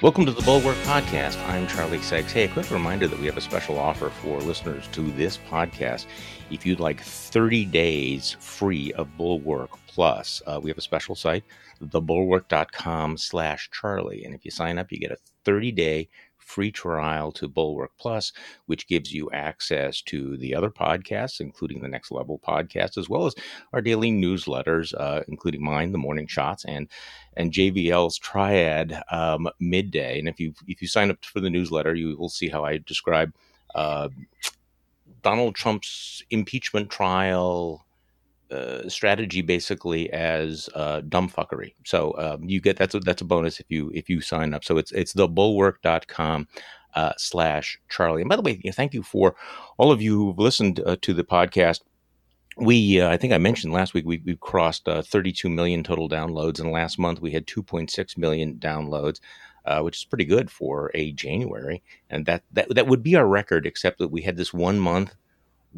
Welcome to the Bulwark Podcast. I'm Charlie Sykes. Hey, a quick reminder that we have a special offer for listeners to this podcast. If you'd like 30 days free of Bulwark Plus, uh, we have a special site, thebulwark.com slash Charlie. And if you sign up, you get a 30 day free trial to Bulwark Plus, which gives you access to the other podcasts, including the Next Level podcast, as well as our daily newsletters, uh, including mine, the Morning Shots, and and JVL's Triad um, Midday. And if you if you sign up for the newsletter, you will see how I describe. Uh, Donald Trump's impeachment trial, uh, strategy basically as uh, dumbfuckery. So um, you get that's a, that's a bonus if you if you sign up. So it's it's the bulwark.com uh, slash Charlie. And by the way, thank you for all of you who've listened uh, to the podcast. We, uh, I think I mentioned last week, we, we crossed uh, 32 million total downloads, and last month we had 2.6 million downloads. Uh, which is pretty good for a January, and that, that that would be our record, except that we had this one month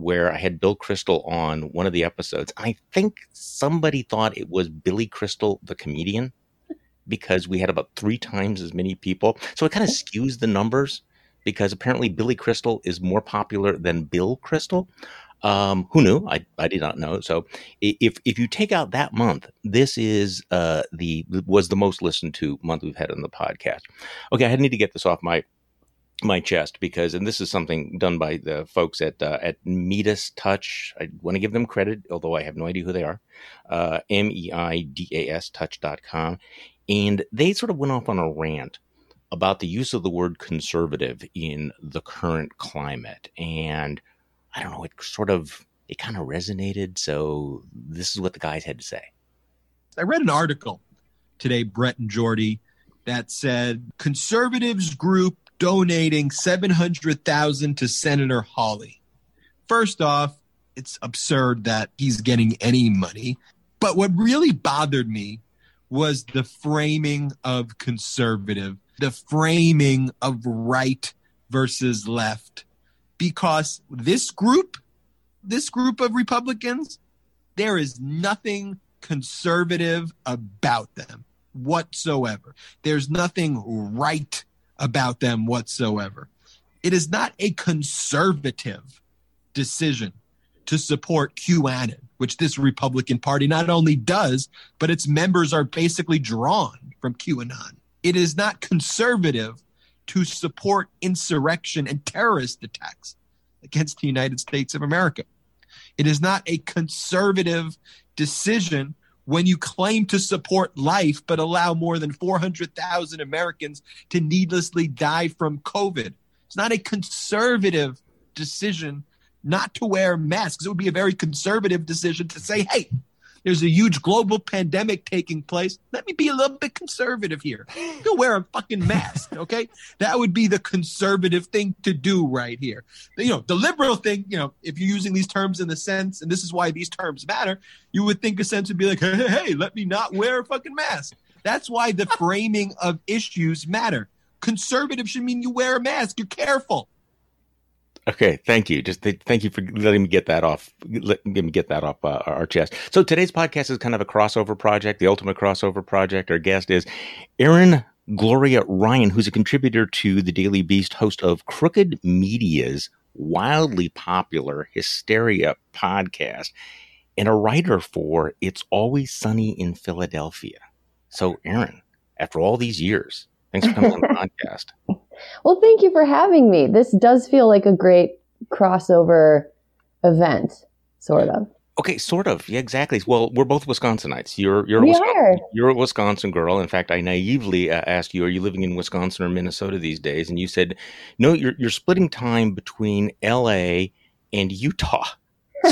where I had Bill Kristol on one of the episodes. I think somebody thought it was Billy Crystal, the comedian, because we had about three times as many people. So it kind of skews the numbers because apparently Billy Crystal is more popular than Bill Kristol. Um, who knew? I, I did not know. So if if you take out that month, this is uh, the was the most listened to month we've had on the podcast. Okay, I need to get this off my my chest because, and this is something done by the folks at uh, at Meidas Touch. I want to give them credit, although I have no idea who they are. Uh, M E I D A S Touch.com. And they sort of went off on a rant about the use of the word conservative in the current climate. And I don't know, it sort of, it kind of resonated. So this is what the guys had to say. I read an article today, Brett and Jordy, that said conservatives group donating 700,000 to Senator Hawley. First off, it's absurd that he's getting any money. But what really bothered me was the framing of conservative, the framing of right versus left. Because this group, this group of Republicans, there is nothing conservative about them whatsoever. There's nothing right about them whatsoever. It is not a conservative decision to support QAnon, which this Republican Party not only does, but its members are basically drawn from QAnon. It is not conservative to support insurrection and terrorist attacks against the United States of America. It is not a conservative decision when you claim to support life but allow more than 400,000 Americans to needlessly die from COVID. It's not a conservative decision not to wear masks. It would be a very conservative decision to say, hey, there's a huge global pandemic taking place. Let me be a little bit conservative here. Go wear a fucking mask, okay? That would be the conservative thing to do right here. You know, the liberal thing, you know, if you're using these terms in the sense, and this is why these terms matter, you would think a sense would be like, hey, hey, hey let me not wear a fucking mask. That's why the framing of issues matter. Conservative should mean you wear a mask. You're careful. Okay, thank you. Just th- thank you for letting me get that off. Let me get that off uh, our chest. So today's podcast is kind of a crossover project, the ultimate crossover project. Our guest is Erin Gloria Ryan, who's a contributor to the Daily Beast, host of Crooked Media's wildly popular Hysteria podcast, and a writer for It's Always Sunny in Philadelphia. So, Aaron, after all these years, thanks for coming on the podcast. Well, thank you for having me. This does feel like a great crossover event, sort of. Okay, sort of. Yeah, exactly. Well, we're both Wisconsinites. You're you're we a Wisconsin, are. you're a Wisconsin girl. In fact, I naively uh, asked you, "Are you living in Wisconsin or Minnesota these days?" And you said, "No, you're you're splitting time between L.A. and Utah."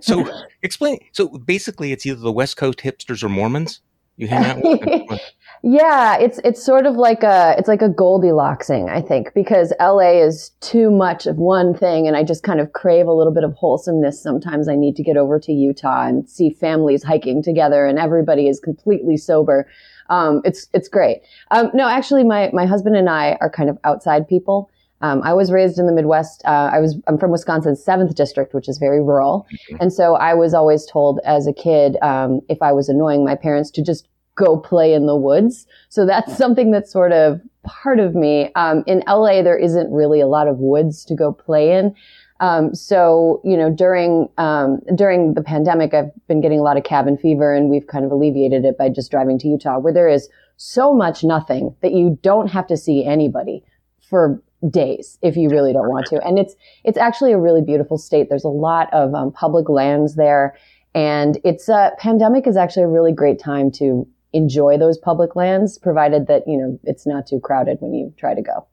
So, so explain. So basically, it's either the West Coast hipsters or Mormons you hang out with. Yeah, it's it's sort of like a it's like a Goldilocksing, I think, because LA is too much of one thing, and I just kind of crave a little bit of wholesomeness. Sometimes I need to get over to Utah and see families hiking together, and everybody is completely sober. Um, it's it's great. Um, no, actually, my my husband and I are kind of outside people. Um, I was raised in the Midwest. Uh, I was I'm from Wisconsin's seventh district, which is very rural, and so I was always told as a kid um, if I was annoying my parents to just go play in the woods. So that's something that's sort of part of me. Um, in LA, there isn't really a lot of woods to go play in. Um, so you know, during um, during the pandemic, I've been getting a lot of cabin fever, and we've kind of alleviated it by just driving to Utah, where there is so much nothing that you don't have to see anybody for days if you really don't want to. And it's it's actually a really beautiful state. There's a lot of um, public lands there, and it's a uh, pandemic is actually a really great time to enjoy those public lands, provided that you know it's not too crowded when you try to go.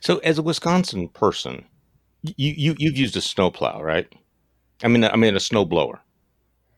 So, as a Wisconsin person, you, you you've used a snowplow, right? I mean, I mean a snowblower.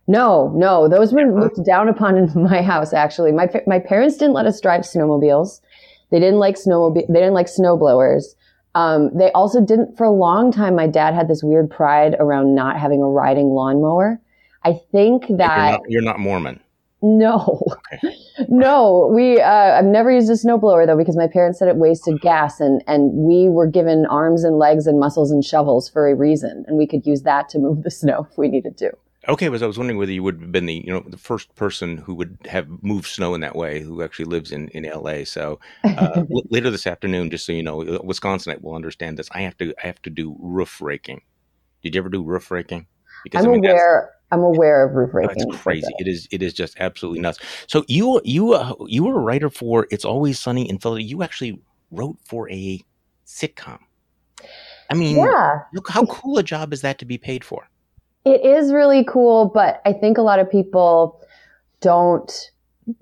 No, no, those were looked down upon in my house. Actually, my my parents didn't let us drive snowmobiles. They didn't like snowmobile. They didn't like snowblowers. Um, they also didn't for a long time. My dad had this weird pride around not having a riding lawnmower. I think that you're not, you're not Mormon. No, okay. no. We uh, I've never used a snowblower though because my parents said it wasted gas, and and we were given arms and legs and muscles and shovels for a reason, and we could use that to move the snow if we needed to. Okay, was I was wondering whether you would have been the you know the first person who would have moved snow in that way, who actually lives in in L.A. So uh, later this afternoon, just so you know, Wisconsinite will understand this. I have to I have to do roof raking. Did you ever do roof raking? Because I'm I mean, aware. I'm aware of roof raking. It's crazy. It is. It is just absolutely nuts. So you you uh, you were a writer for "It's Always Sunny in Philadelphia." You actually wrote for a sitcom. I mean, yeah. Look how cool a job is that to be paid for. It is really cool, but I think a lot of people don't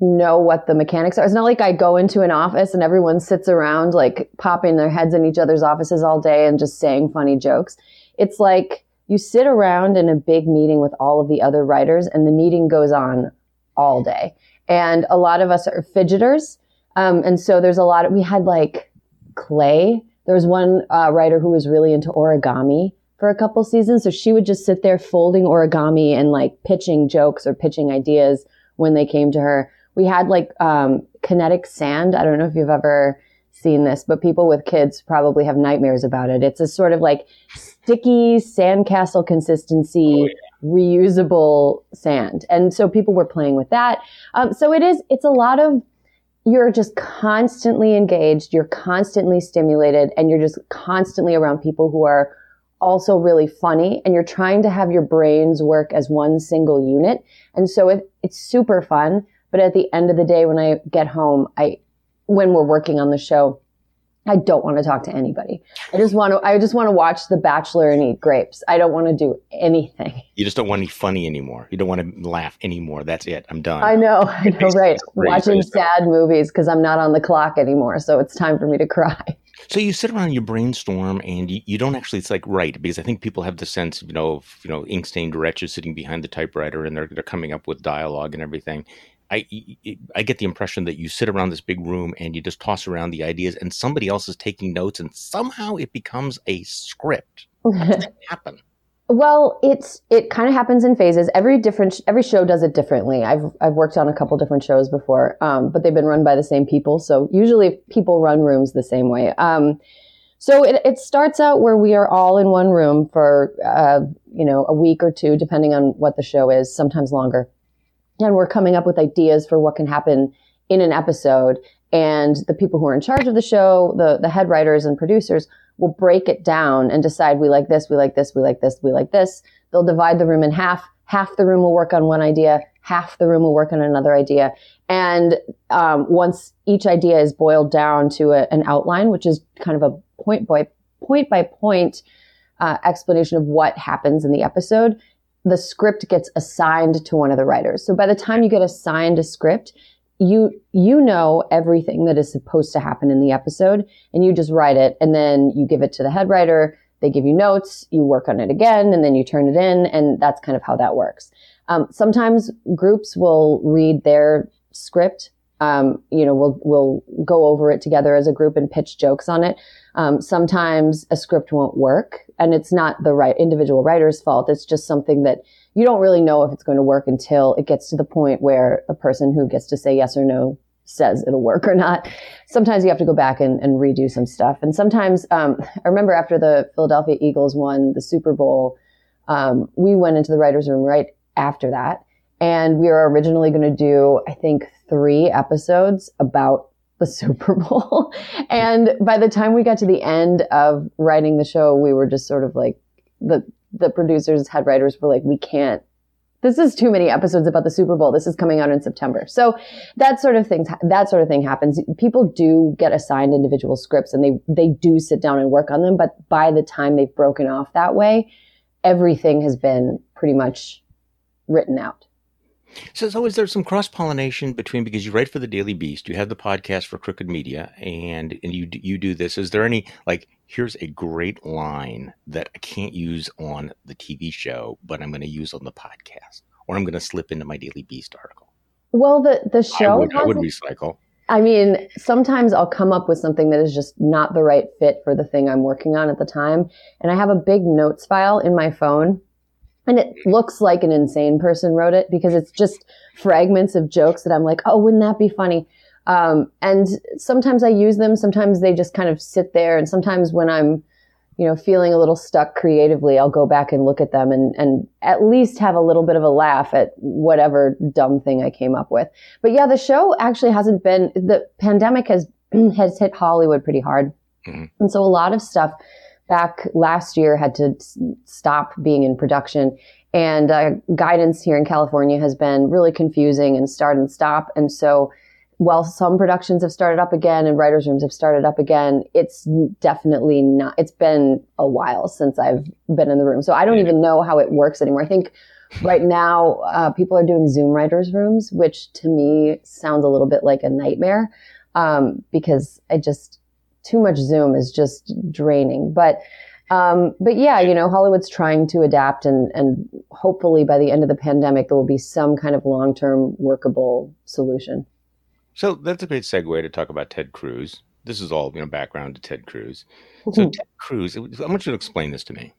know what the mechanics are. It's not like I go into an office and everyone sits around like popping their heads in each other's offices all day and just saying funny jokes. It's like you sit around in a big meeting with all of the other writers and the meeting goes on all day. And a lot of us are fidgeters. Um, and so there's a lot of, we had like clay. There was one uh, writer who was really into origami for a couple seasons. So she would just sit there folding origami and like pitching jokes or pitching ideas when they came to her. We had like um, kinetic sand. I don't know if you've ever seen this, but people with kids probably have nightmares about it. It's a sort of like sticky sandcastle consistency, oh, yeah. reusable sand. And so people were playing with that. Um, so it is, it's a lot of, you're just constantly engaged, you're constantly stimulated, and you're just constantly around people who are also really funny and you're trying to have your brains work as one single unit. And so it, it's super fun. But at the end of the day, when I get home, I, when we're working on the show, I don't want to talk to anybody. I just want to. I just want to watch The Bachelor and eat grapes. I don't want to do anything. You just don't want to be funny anymore. You don't want to laugh anymore. That's it. I'm done. I know. I know. Right. Watching sad movies because I'm not on the clock anymore. So it's time for me to cry. So you sit around, you brainstorm, and you, you don't actually. It's like right because I think people have the sense, you know, of you know, ink stained wretches sitting behind the typewriter, and they're they're coming up with dialogue and everything. I I get the impression that you sit around this big room and you just toss around the ideas, and somebody else is taking notes, and somehow it becomes a script. How does that happen? Well, it's it kind of happens in phases. Every different every show does it differently. I've I've worked on a couple different shows before, um, but they've been run by the same people. So usually people run rooms the same way. Um, so it, it starts out where we are all in one room for uh, you know a week or two, depending on what the show is. Sometimes longer and we're coming up with ideas for what can happen in an episode. And the people who are in charge of the show, the, the head writers and producers will break it down and decide we like this, we like this, we like this, we like this. They'll divide the room in half. Half the room will work on one idea, half the room will work on another idea. And um, once each idea is boiled down to a, an outline, which is kind of a point by point by point uh, explanation of what happens in the episode, the script gets assigned to one of the writers. So by the time you get assigned a script, you you know everything that is supposed to happen in the episode and you just write it and then you give it to the head writer they give you notes you work on it again and then you turn it in and that's kind of how that works um, sometimes groups will read their script um, you know we'll we'll go over it together as a group and pitch jokes on it um, sometimes a script won't work and it's not the right individual writer's fault. It's just something that you don't really know if it's going to work until it gets to the point where a person who gets to say yes or no says it'll work or not. Sometimes you have to go back and, and redo some stuff. And sometimes, um, I remember after the Philadelphia Eagles won the Super Bowl, um, we went into the writer's room right after that And we were originally going to do, I think, three episodes about the Super Bowl. and by the time we got to the end of writing the show, we were just sort of like, the, the producers, head writers were like, we can't this is too many episodes about the Super Bowl. This is coming out in September. So that sort of thing, that sort of thing happens. People do get assigned individual scripts and they, they do sit down and work on them. But by the time they've broken off that way, everything has been pretty much written out. So, so is there some cross pollination between because you write for the Daily Beast, you have the podcast for Crooked Media, and and you you do this? Is there any like here's a great line that I can't use on the TV show, but I'm going to use on the podcast, or I'm going to slip into my Daily Beast article? Well, the the show I would, I would recycle. I mean, sometimes I'll come up with something that is just not the right fit for the thing I'm working on at the time, and I have a big notes file in my phone and it looks like an insane person wrote it because it's just fragments of jokes that I'm like, oh, wouldn't that be funny? Um, and sometimes I use them. Sometimes they just kind of sit there. And sometimes when I'm, you know, feeling a little stuck creatively, I'll go back and look at them and, and at least have a little bit of a laugh at whatever dumb thing I came up with. But yeah, the show actually hasn't been, the pandemic has, has hit Hollywood pretty hard. Mm-hmm. And so a lot of stuff back last year had to stop being in production. And uh, guidance here in California has been really confusing and start and stop. And so while some productions have started up again and writers' rooms have started up again, it's definitely not, it's been a while since I've been in the room. So I don't even know how it works anymore. I think right now uh, people are doing Zoom writers' rooms, which to me sounds a little bit like a nightmare um, because I just, too much Zoom is just draining. But um, but yeah, you know, Hollywood's trying to adapt, and and hopefully by the end of the pandemic, there will be some kind of long term workable solution. So that's a great segue to talk about Ted Cruz. This is all you know background to Ted Cruz. So mm-hmm. Ted Cruz, I want you to explain this to me.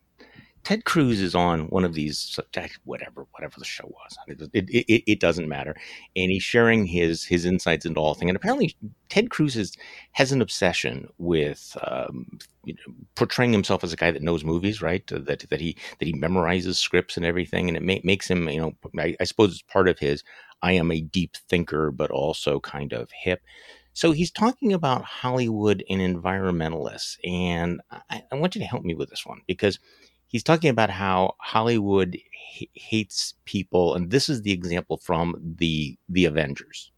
Ted Cruz is on one of these whatever whatever the show was. It, it, it, doesn't matter, and he's sharing his his insights into all things. And apparently, Ted Cruz is, has an obsession with um, you know, portraying himself as a guy that knows movies, right? That that he that he memorizes scripts and everything, and it makes him you know I, I suppose it's part of his I am a deep thinker, but also kind of hip. So he's talking about Hollywood and environmentalists, and I, I want you to help me with this one because he's talking about how Hollywood h- hates people, and this is the example from the the Avengers.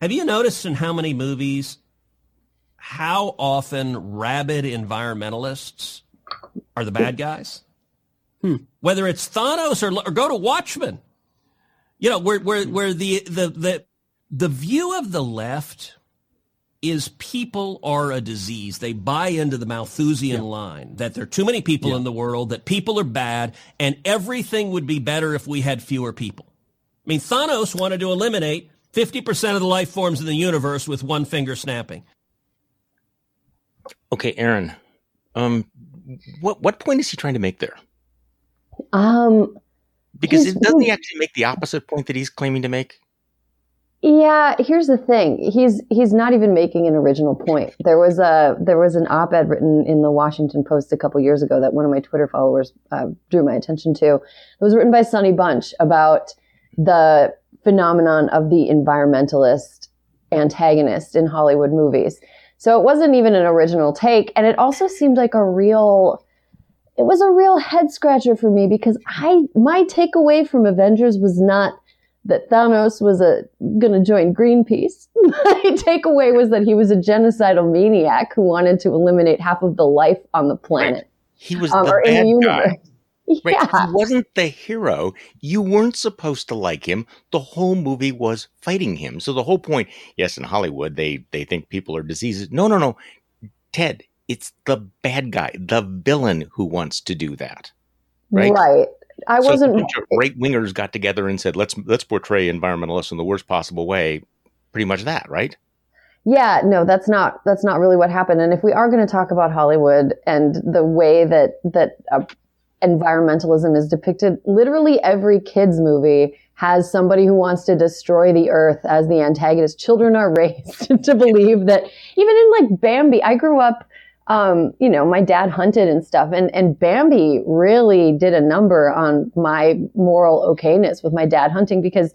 Have you noticed in how many movies how often rabid environmentalists are the bad guys? Hmm. Whether it's Thanos or, or go to Watchmen, you know, where where where the the the the view of the left is people are a disease. They buy into the Malthusian yeah. line that there are too many people yeah. in the world, that people are bad, and everything would be better if we had fewer people. I mean, Thanos wanted to eliminate 50% of the life forms in the universe with one finger snapping. Okay, Erin. Um, what what point is he trying to make there? Um, because doesn't he actually make the opposite point that he's claiming to make? Yeah, here's the thing. He's he's not even making an original point. There was a there was an op-ed written in the Washington Post a couple years ago that one of my Twitter followers uh, drew my attention to. It was written by Sonny Bunch about the phenomenon of the environmentalist antagonist in Hollywood movies. So it wasn't even an original take, and it also seemed like a real it was a real head scratcher for me because I my takeaway from Avengers was not that Thanos was a going to join Greenpeace. My takeaway was that he was a genocidal maniac who wanted to eliminate half of the life on the planet. Right. He was um, the bad the guy. Right. Yeah. He wasn't the hero. You weren't supposed to like him. The whole movie was fighting him. So the whole point, yes, in Hollywood they they think people are diseases. No, no, no. Ted, it's the bad guy, the villain who wants to do that. Right. Right. I so wasn't. right wingers got together and said, "Let's let's portray environmentalists in the worst possible way." Pretty much that, right? Yeah, no, that's not that's not really what happened. And if we are going to talk about Hollywood and the way that that uh, environmentalism is depicted, literally every kids movie has somebody who wants to destroy the earth as the antagonist. Children are raised to believe that even in like Bambi, I grew up um, you know, my dad hunted and stuff, and and Bambi really did a number on my moral okayness with my dad hunting because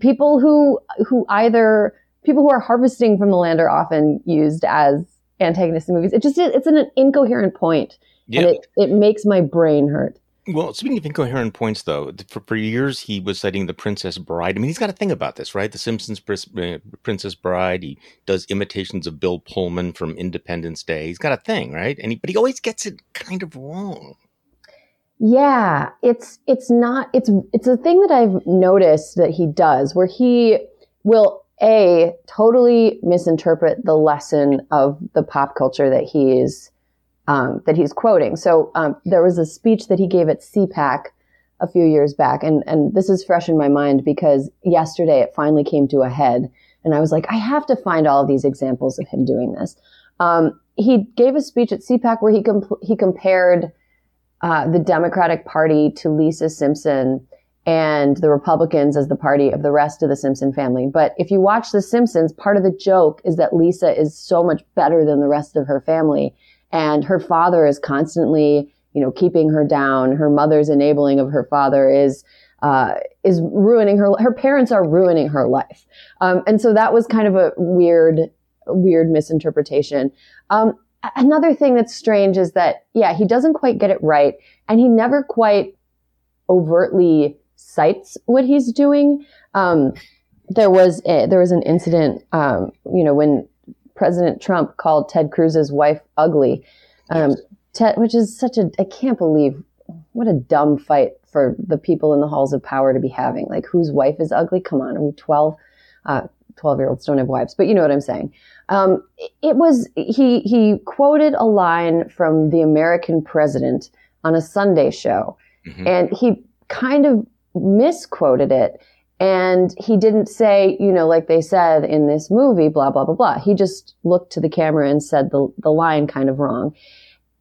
people who who either people who are harvesting from the land are often used as antagonists in movies. It just it's an incoherent point, yeah. and it it makes my brain hurt. Well, speaking of incoherent points, though, for, for years he was citing The Princess Bride. I mean, he's got a thing about this, right? The Simpsons uh, Princess Bride. He does imitations of Bill Pullman from Independence Day. He's got a thing, right? And he, but he always gets it kind of wrong. Yeah, it's it's not it's it's a thing that I've noticed that he does, where he will a totally misinterpret the lesson of the pop culture that he is um, that he's quoting. So um, there was a speech that he gave at CPAC a few years back, and and this is fresh in my mind because yesterday it finally came to a head, and I was like, I have to find all of these examples of him doing this. Um, he gave a speech at CPAC where he comp- he compared uh, the Democratic Party to Lisa Simpson and the Republicans as the party of the rest of the Simpson family. But if you watch The Simpsons, part of the joke is that Lisa is so much better than the rest of her family and her father is constantly, you know, keeping her down. Her mother's enabling of her father is, uh, is ruining her. Her parents are ruining her life. Um, and so that was kind of a weird, weird misinterpretation. Um, another thing that's strange is that, yeah, he doesn't quite get it right. And he never quite overtly cites what he's doing. Um, there was a, there was an incident, um, you know, when President Trump called Ted Cruz's wife ugly, um, Ted, which is such a I can't believe what a dumb fight for the people in the halls of power to be having. Like whose wife is ugly? Come on, are we twelve? Uh, 12 year olds don't have wives, but you know what I'm saying. Um, it was, he, he quoted a line from the American president on a Sunday show mm-hmm. and he kind of misquoted it and he didn't say, you know, like they said in this movie, blah, blah, blah, blah. He just looked to the camera and said the, the line kind of wrong.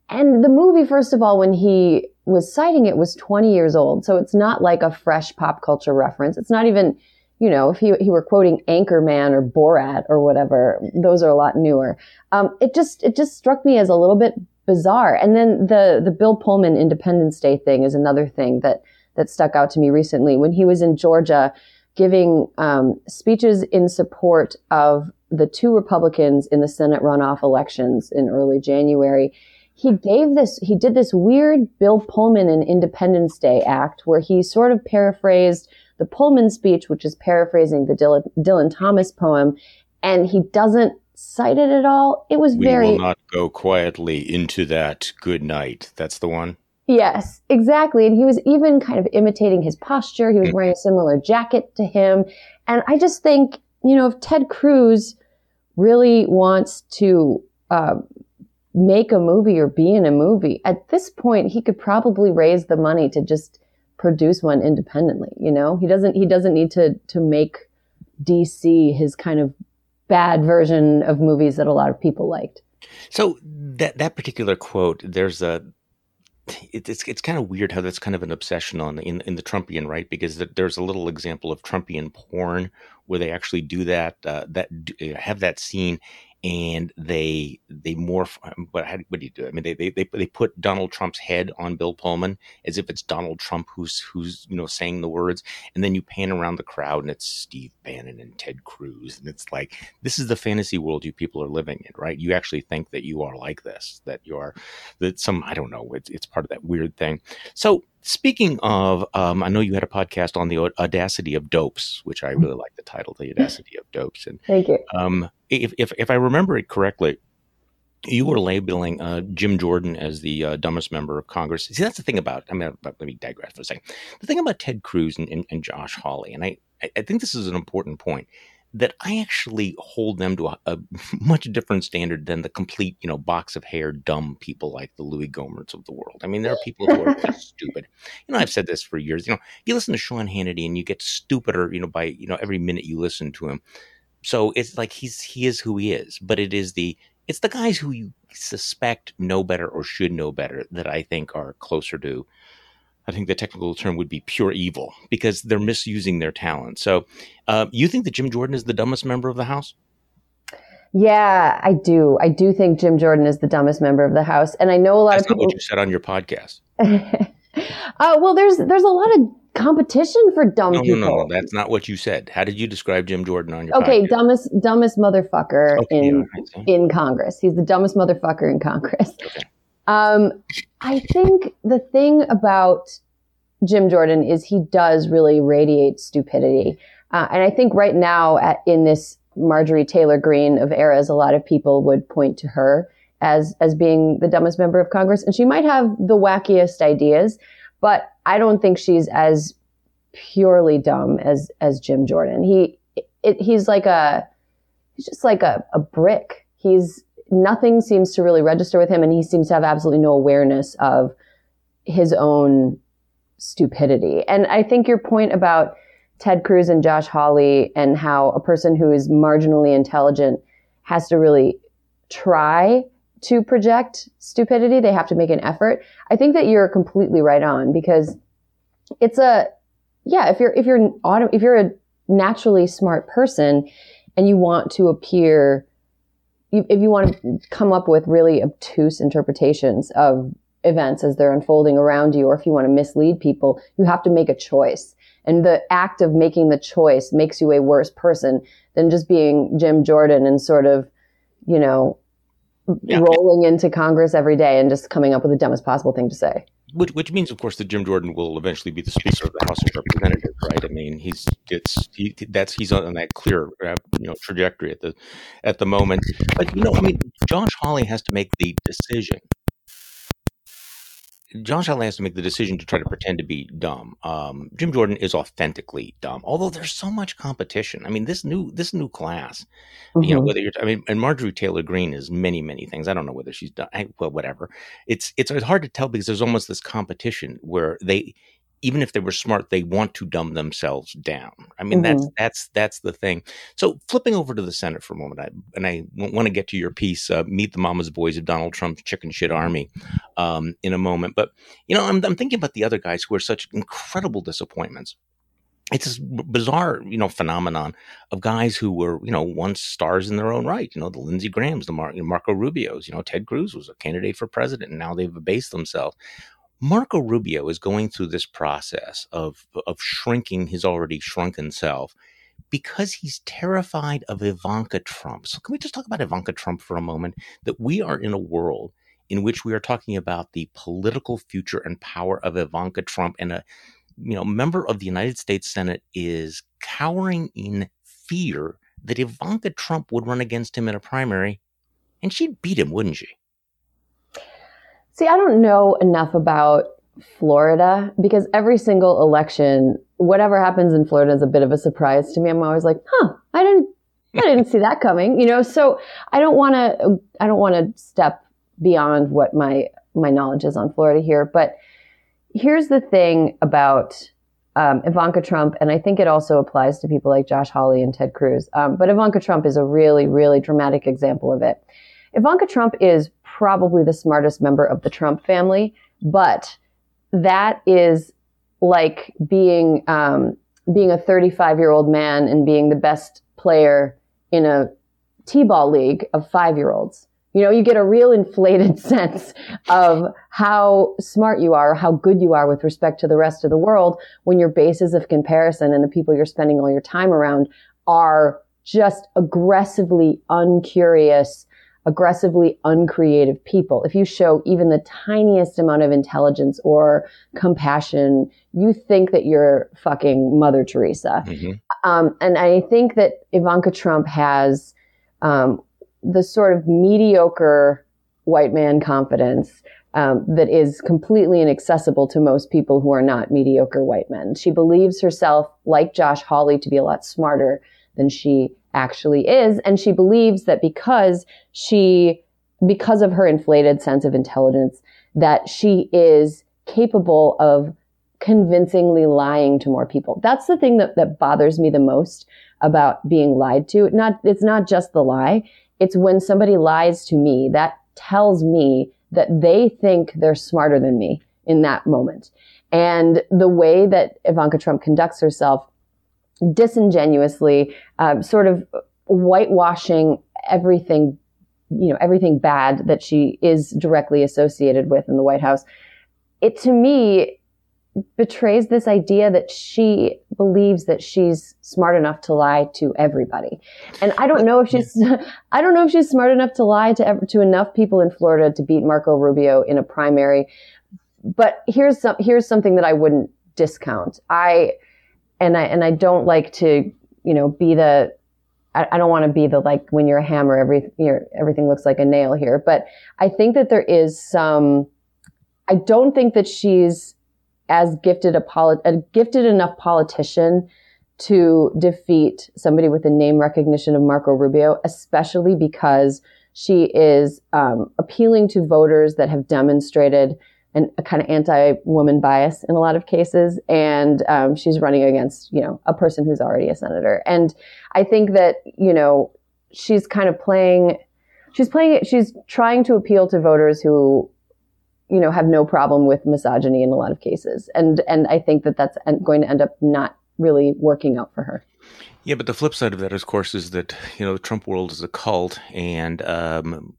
And the movie, first of all, when he was citing it was 20 years old. So it's not like a fresh pop culture reference. It's not even, you know, if he, he were quoting Anchorman or Borat or whatever, those are a lot newer. Um, it just, it just struck me as a little bit bizarre. And then the, the Bill Pullman Independence Day thing is another thing that, that stuck out to me recently when he was in Georgia giving um, speeches in support of the two Republicans in the Senate runoff elections in early January. He gave this, he did this weird Bill Pullman and Independence Day act where he sort of paraphrased the Pullman speech, which is paraphrasing the Dylan, Dylan Thomas poem, and he doesn't cite it at all. It was we very. We will not go quietly into that good night. That's the one. Yes, exactly. And he was even kind of imitating his posture. He was wearing a similar jacket to him. And I just think, you know, if Ted Cruz really wants to uh, make a movie or be in a movie, at this point, he could probably raise the money to just produce one independently. You know, he doesn't he doesn't need to to make DC his kind of bad version of movies that a lot of people liked. So that that particular quote, there's a it, it's it's kind of weird how that's kind of an obsession on in in the Trumpian right? Because there's a little example of Trumpian porn where they actually do that uh, that have that scene and they they morph. Um, but how, what do you do? I mean, they, they they they put Donald Trump's head on Bill Pullman as if it's Donald Trump who's who's you know saying the words, and then you pan around the crowd and it's Steve Bannon and Ted Cruz, and it's like this is the fantasy world you people are living in, right? You actually think that you are like this, that you are that some I don't know, it's it's part of that weird thing. So Speaking of, um, I know you had a podcast on the audacity of dopes, which I really like the title, the audacity of dopes. And thank you. Um, if, if if I remember it correctly, you were labeling uh, Jim Jordan as the uh, dumbest member of Congress. See, that's the thing about. I mean, let me digress for a second. The thing about Ted Cruz and, and, and Josh Hawley, and I, I think this is an important point that I actually hold them to a, a, much different standard than the complete, you know, box of hair dumb people like the Louis Gohmerts of the world. I mean, there are people who are stupid. You know, I've said this for years. You know, you listen to Sean Hannity and you get stupider, you know, by you know every minute you listen to him. So it's like he's he is who he is, but it is the it's the guys who you suspect know better or should know better that I think are closer to I think the technical term would be pure evil because they're misusing their talent. So, uh, you think that Jim Jordan is the dumbest member of the House? Yeah, I do. I do think Jim Jordan is the dumbest member of the House, and I know a lot That's of people. not what you said on your podcast. uh, well, there's there's a lot of competition for dumb No, no, people. no, no. That's not what you said. How did you describe Jim Jordan on your okay, podcast? dumbest dumbest motherfucker Okay, in all right, so- in Congress. He's the dumbest motherfucker in Congress. Okay. Um, I think the thing about Jim Jordan is he does really radiate stupidity, uh, and I think right now at, in this Marjorie Taylor Greene of eras, a lot of people would point to her as as being the dumbest member of Congress, and she might have the wackiest ideas, but I don't think she's as purely dumb as as Jim Jordan. He it, he's like a he's just like a, a brick. He's nothing seems to really register with him, and he seems to have absolutely no awareness of his own stupidity. And I think your point about Ted Cruz and Josh Hawley and how a person who is marginally intelligent has to really try to project stupidity. They have to make an effort. I think that you're completely right on because it's a yeah. If you're if you're auto if you're a naturally smart person and you want to appear if you want to come up with really obtuse interpretations of events as they're unfolding around you, or if you want to mislead people, you have to make a choice. And the act of making the choice makes you a worse person than just being Jim Jordan and sort of, you know, Yeah. rolling into Congress every day and just coming up with the dumbest possible thing to say. Which, which means, of course, that Jim Jordan will eventually be the Speaker of the House of Representatives, right? I mean, he's it's he that's he's on that clear uh, you know trajectory at the at the moment. But you know, I mean, Josh Hawley has to make the decision. Josh Hawley has to make the decision to try to pretend to be dumb. Um, Jim Jordan is authentically dumb, although there's so much competition. I mean, this new this new class, you know Mhm. whether you're i mean and marjorie taylor Greene is many many things i don't know whether she's done I, well whatever it's it's hard to tell because there's almost this competition where they even if they were smart they want to dumb themselves down i mean that's that's that's the thing so flipping over to the senate for a moment I, and i want to get to your piece uh, meet the mama's boys of donald trump's chicken shit army um, in a moment but you know I'm, I'm thinking about the other guys who are such incredible disappointments it's this bizarre, you know, phenomenon of guys who were, you know, once stars in their own right. You know, the Lindsey Grahams, the Mar- Marco Rubios. You know, Ted Cruz was a candidate for president, and now they've abased themselves. Marco Rubio is going through this process of of shrinking his already shrunken self because he's terrified of Ivanka Trump. So can we just talk about Ivanka Trump for a moment? That we are in a world in which we are talking about the political future and power of Ivanka Trump and a you know, member of the United States Senate is cowering in fear that Ivanka Trump would run against him in a primary and she'd beat him, wouldn't she? See, I don't know enough about Florida because every single election, whatever happens in Florida is a bit of a surprise to me. I'm always like, huh, I didn't, I didn't see that coming, you know. So I don't want to, I don't want to step beyond what my my knowledge is on Florida here. But here's the thing about um, Ivanka Trump, and I think it also applies to people like Josh Hawley and Ted Cruz. Um, but Ivanka Trump is a really, really dramatic example of it. Ivanka Trump is probably the smartest member of the Trump family, but that is like being um, being a 35 year old man and being the best player in a t-ball league of five year olds. You know, you get a real inflated sense of how smart you are, how good you are with respect to the rest of the world when your bases of comparison and the people you're spending all your time around are just aggressively uncurious, aggressively uncreative people. If you show even the tiniest amount of intelligence or compassion, you think that you're fucking Mother Teresa. Mhm. Um, and I think that Ivanka Trump has um, the sort of mediocre white man confidence um, that is completely inaccessible to most people who are not mediocre white men. She believes herself, like Josh Hawley, to be a lot smarter than she actually is. And she believes that because she, because of her inflated sense of intelligence, that she is capable of convincingly lying to more people. That's the thing that, that bothers me the most about being lied to. Not, it's not just the lie. It's when somebody lies to me that tells me that they think they're smarter than me in that moment. And the way that Ivanka Trump conducts herself disingenuously, um, sort of whitewashing everything, you know, everything bad that she is directly associated with in the White House. It to me betrays this idea that she believes that she's smart enough to lie to everybody. And I don't know if she's, I don't know if she's smart enough to lie to to enough people in Florida to beat Marco Rubio in a primary. But here's some, here's something that I wouldn't discount. I, and I, and I don't like to, you know, be the, I, I don't want to be the, like, when you're a hammer, every, you everything looks like a nail here. But I think that there is some, I don't think that she's as gifted a, poli- a gifted enough politician to defeat somebody with the name recognition of Marco Rubio, especially because she is um, appealing to voters that have demonstrated an, a kind of anti-woman bias in a lot of cases, and um, she's running against you know a person who's already a senator. And I think that you know she's kind of playing, she's playing, it she's trying to appeal to voters who you know, have no problem with misogyny in a lot of cases. And, and I think that that's going to end up not really working out for her. Yeah, but the flip side of that, of course, is that you know the Trump world is a cult, and um,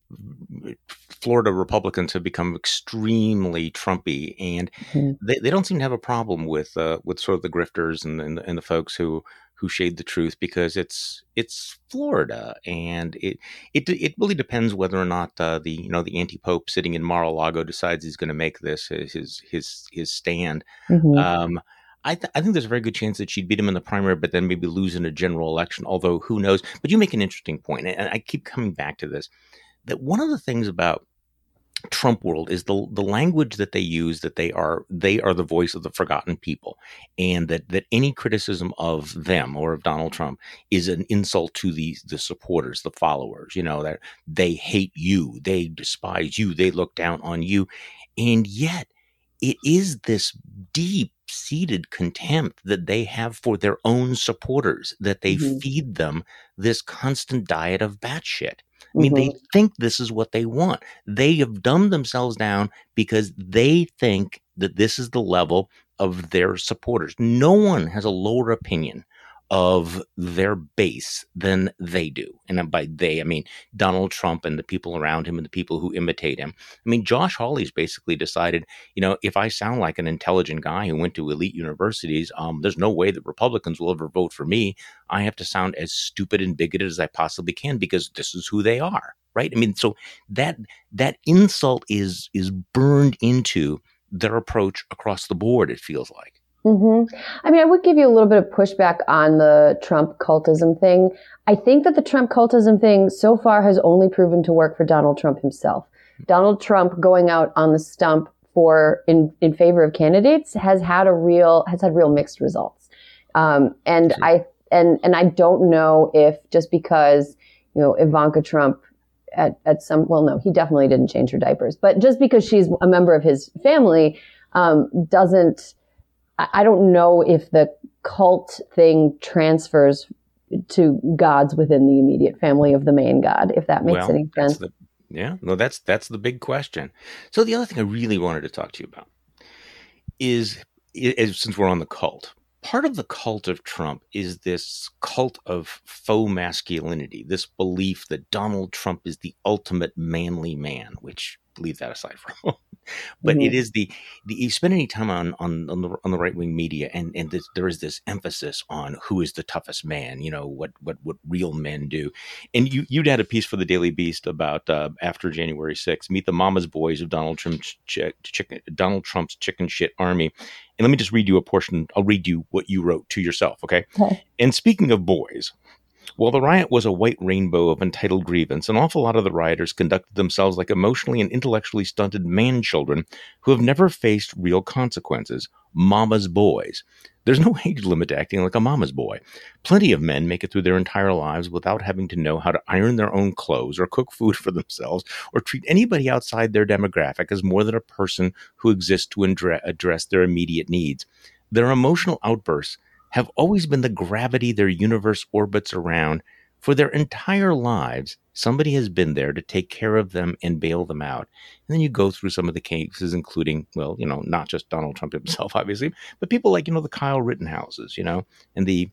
Florida Republicans have become extremely Trumpy, and mm-hmm. they, they don't seem to have a problem with uh, with sort of the grifters and, and, and the folks who who shade the truth because it's it's Florida, and it it it really depends whether or not uh, the you know the anti pope sitting in Mar-a-Lago decides he's going to make this his his his stand. Mm-hmm. Um, I, th- I think there's a very good chance that she'd beat him in the primary, but then maybe lose in a general election. Although who knows? But you make an interesting point, and I keep coming back to this: that one of the things about Trump world is the the language that they use that they are they are the voice of the forgotten people, and that that any criticism of them or of Donald Trump is an insult to the the supporters, the followers. You know that they hate you, they despise you, they look down on you, and yet it is this deep seated contempt that they have for their own supporters that they mm-hmm. feed them this constant diet of batshit. I mean, mm-hmm. they think this is what they want. They have dumbed themselves down because they think that this is the level of their supporters. No one has a lower opinion of their base than they do. And by they, I mean Donald Trump and the people around him and the people who imitate him. I mean, Josh Hawley's basically decided, you know, if I sound like an intelligent guy who went to elite universities, um, there's no way that Republicans will ever vote for me. I have to sound as stupid and bigoted as I possibly can because this is who they are. Right. I mean, so that that insult is is burned into their approach across the board, it feels like. Mm-hmm. I mean, I would give you a little bit of pushback on the Trump cultism thing. I think that the Trump cultism thing so far has only proven to work for Donald Trump himself. Donald Trump going out on the stump for in in favor of candidates has had a real has had real mixed results. Um, and I and and I don't know if just because you know Ivanka Trump at at some well no he definitely didn't change her diapers, but just because she's a member of his family um, doesn't I don't know if the cult thing transfers to gods within the immediate family of the main god, if that makes well, any sense. The, yeah, no, that's that's the big question. So the other thing I really wanted to talk to you about is, is since we're on the cult, part of the cult of Trump is this cult of faux masculinity, this belief that Donald Trump is the ultimate manly man, which leave that aside for a moment. But mm-hmm. it is the, the you spend any time on on on the on the right wing media, and and this, there is this emphasis on who is the toughest man. You know what what what real men do. And you you'd had a piece for the Daily Beast about uh, after January 6th, meet the mama's boys of Donald Trump's ch- chicken Donald Trump's chicken shit army. And let me just read you a portion. I'll read you what you wrote to yourself, okay? okay. And speaking of boys, while the riot was a white rainbow of entitled grievance, an awful lot of the rioters conducted themselves like emotionally and intellectually stunted man children who have never faced real consequences. Mama's boys. There's no age limit to acting like a mama's boy. Plenty of men make it through their entire lives without having to know how to iron their own clothes or cook food for themselves or treat anybody outside their demographic as more than a person who exists to address their immediate needs. Their emotional outbursts have always been the gravity their universe orbits around. For their entire lives, somebody has been there to take care of them and bail them out. And then you go through some of the cases, including, well, you know, not just Donald Trump himself, obviously, but people like, you know, the Kyle Rittenhouses, you know, and the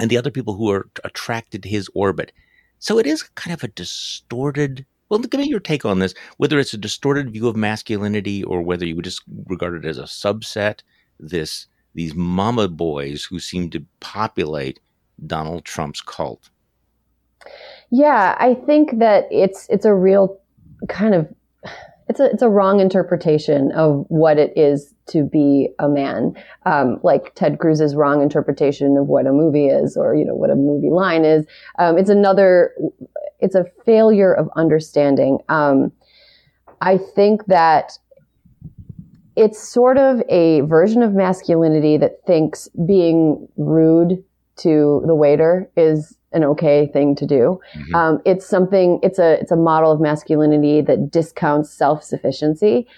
and the other people who are attracted to his orbit. So it is kind of a distorted. Well, give me your take on this. Whether it's a distorted view of masculinity or whether you would just regard it as a subset. This these mama boys who seem to populate Donald Trump's cult. Yeah, I think that it's it's a real kind of it's a it's a wrong interpretation of what it is to be a man, um, like Ted Cruz's wrong interpretation of what a movie is, or you know what a movie line is. Um, it's another, it's a failure of understanding. Um, I think that it's sort of a version of masculinity that thinks being rude to the waiter is an okay thing to do. Mm-hmm. Um, it's something. It's a it's a model of masculinity that discounts self sufficiency.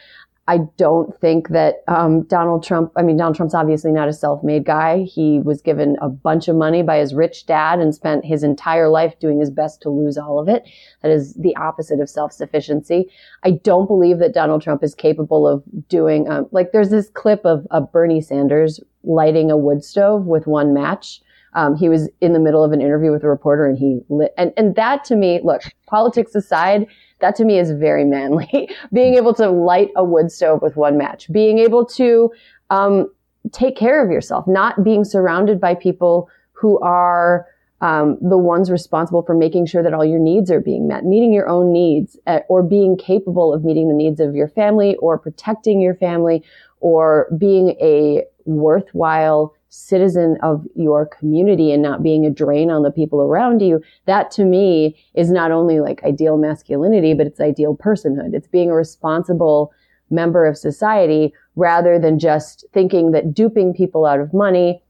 I don't think that um, Donald Trump. I mean, Donald Trump's obviously not a self-made guy. He was given a bunch of money by his rich dad and spent his entire life doing his best to lose all of it. That is the opposite of self-sufficiency. I don't believe that Donald Trump is capable of doing. Um, like, there's this clip of, of Bernie Sanders lighting a wood stove with one match um, he was in the middle of an interview with a reporter and he lit, and, and that to me, look, politics aside, that to me is very manly. being able to light a wood stove with one match, being able to, um, take care of yourself, not being surrounded by people who are, um, the ones responsible for making sure that all your needs are being met, meeting your own needs, uh, or being capable of meeting the needs of your family, or protecting your family, or being a worthwhile citizen of your community and not being a drain on the people around you, that to me is not only like ideal masculinity, but it's ideal personhood. It's being a responsible member of society rather than just thinking that duping people out of money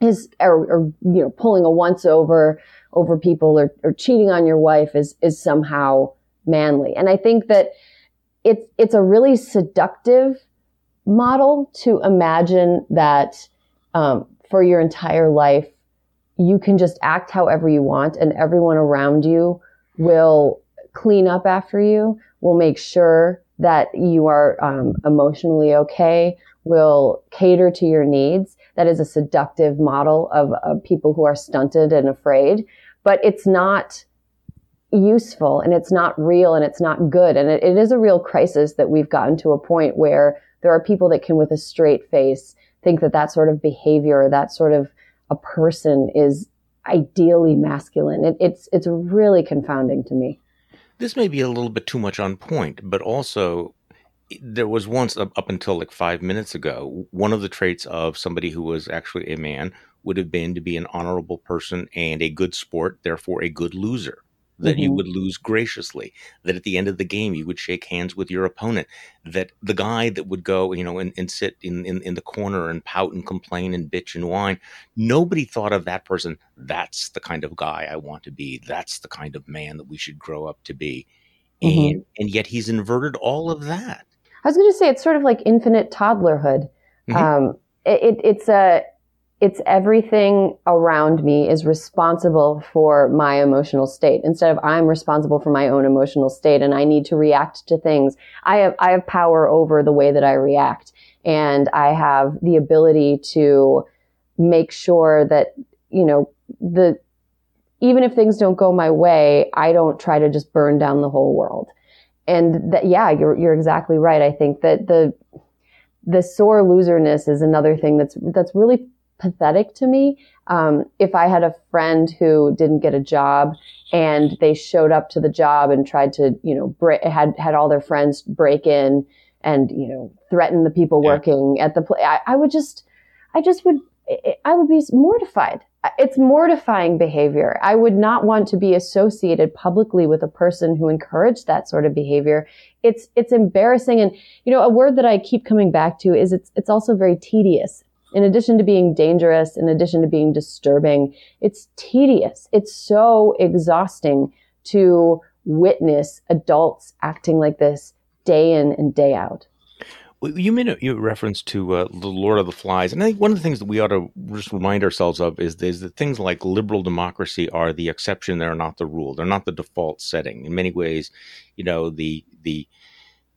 is, or, or you know, pulling a once over over people or, or cheating on your wife is, is somehow manly. And I think that it's, it's a really seductive model to imagine that um, for your entire life, you can just act however you want, and everyone around you will clean up after you, will make sure that you are um, emotionally okay, will cater to your needs. That is a seductive model of, of people who are stunted and afraid, but it's not useful and it's not real and it's not good. And it, it is a real crisis that we've gotten to a point where there are people that can, with a straight face, think that that sort of behavior, that sort of a person is ideally masculine. It, it's it's really confounding to me. This may be a little bit too much on point, but also there was once up until like five minutes ago, one of the traits of somebody who was actually a man would have been to be an honorable person and a good sport, therefore a good loser that mm-hmm. you would lose graciously, that at the end of the game you would shake hands with your opponent, that the guy that would go, you know, and, and sit in, in, in the corner and pout and complain and bitch and whine, nobody thought of that person. That's the kind of guy I want to be. That's the kind of man that we should grow up to be. Mm-hmm. And, and yet he's inverted all of that. I was going to say it's sort of like infinite toddlerhood. Mm-hmm. Um, it, it, it's a it's everything around me is responsible for my emotional state instead of I'm responsible for my own emotional state and I need to react to things. I have, I have power over the way that I react and I have the ability to make sure that, you know, the, even if things don't go my way, I don't try to just burn down the whole world. And that, yeah, you're, you're exactly right. I think that the, the sore loserness is another thing that's, that's really pathetic to me. Um, if I had a friend who didn't get a job and they showed up to the job and tried to, you know, break, had had all their friends break in and you know threaten the people yeah. working at the place, I, I would just, I just would, I would be mortified. It's mortifying behavior. I would not want to be associated publicly with a person who encouraged that sort of behavior. It's it's embarrassing, and you know, a word that I keep coming back to is it's it's also very tedious in addition to being dangerous, in addition to being disturbing, it's tedious. It's so exhausting to witness adults acting like this day in and day out. You made a, reference to uh, the Lord of the Flies, and I think one of the things that we ought to just remind ourselves of is, is that things like liberal democracy are the exception; they're not the rule. They're not the default setting. In many ways, you know, the the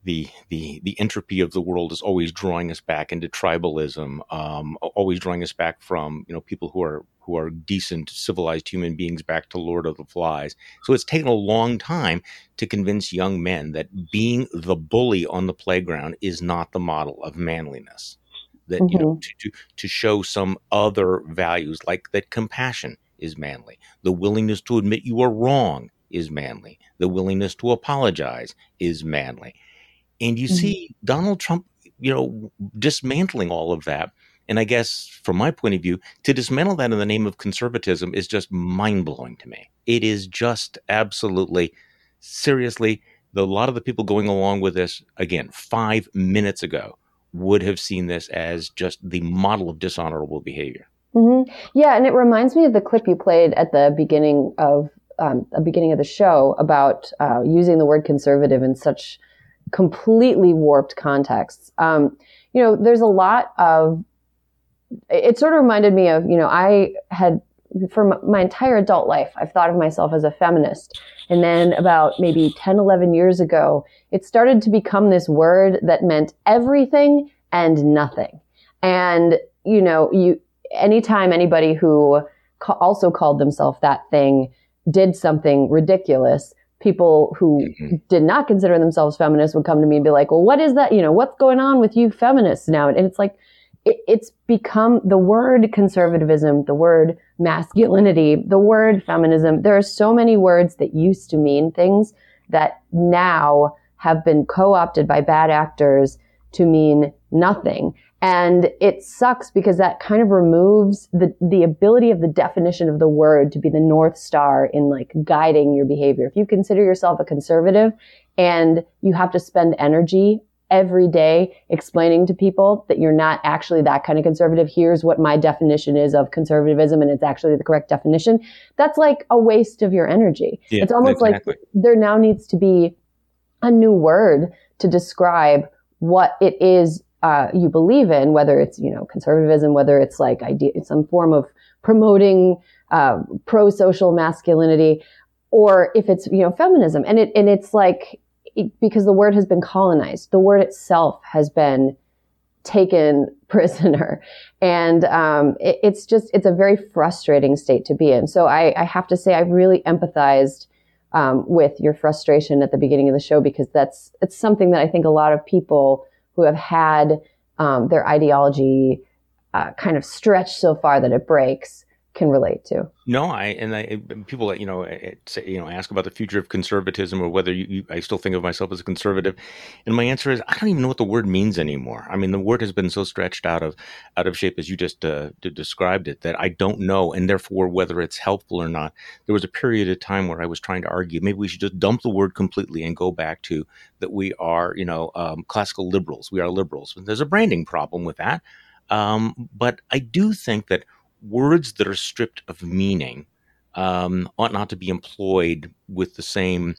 the the the entropy of the world is always drawing us back into tribalism, um, always drawing us back from you know people who are who are decent, civilized human beings back to Lord of the Flies. So it's taken a long time to convince young men that being the bully on the playground is not the model of manliness. That mm-hmm. you know mm-hmm. to, to to show some other values like that compassion is manly, the willingness to admit you are wrong is manly, the willingness to apologize is manly. And you mm-hmm. see Donald Trump, you know, dismantling all of that and I guess from my point of view, to dismantle that in the name of conservatism is just mind blowing to me. It is just absolutely, seriously, the, a lot of the people going along with this, again, five minutes ago, would have seen this as just the model of dishonorable behavior. Mm-hmm. Yeah, and it reminds me of the clip you played at the beginning of um, the beginning of the show about uh, using the word conservative in such completely warped contexts. Um, you know, there's a lot of it sort of reminded me of, you know, I had for my entire adult life, I've thought of myself as a feminist. And then about maybe 10, 11 years ago, it started to become this word that meant everything and nothing. And, you know, you, anytime anybody who ca- also called themselves that thing did something ridiculous, people who mm-hmm. did not consider themselves feminists would come to me and be like, well, what is that? You know, what's going on with you feminists now? And it's like, it, it's become the word conservatism, the word masculinity, the word feminism. There are so many words that used to mean things that now have been co-opted by bad actors to mean nothing. And it sucks because that kind of removes the, the ability of the definition of the word to be the North Star in like guiding your behavior. If you consider yourself a conservative and you have to spend energy every day explaining to people that you're not actually that kind of conservative. Here's what my definition is of conservatism and it's actually the correct definition. That's like a waste of your energy. Yeah, it's almost exactly. like there now needs to be a new word to describe what it is uh, you believe in, whether it's, you know, conservatism, whether it's like idea, some form of promoting uh, pro-social masculinity, or if it's, you know, feminism. And it, and it's like, because the word has been colonized. The word itself has been taken prisoner. And um, it, it's just, it's a very frustrating state to be in. So I, I have to say, I really empathized um, with your frustration at the beginning of the show because that's, it's something that I think a lot of people who have had um, their ideology uh, kind of stretched so far that it breaks can relate to. No, I and I people you know say, you know ask about the future of conservatism or whether you, you, I still think of myself as a conservative, and my answer is I don't even know what the word means anymore. I mean, the word has been so stretched out of out of shape as you just uh, described it that I don't know, and therefore whether it's helpful or not. There was a period of time where I was trying to argue maybe we should just dump the word completely and go back to that we are you know um, classical liberals. We are liberals. There's a branding problem with that. Um, but I do think that words that are stripped of meaning um, ought not to be employed with the same,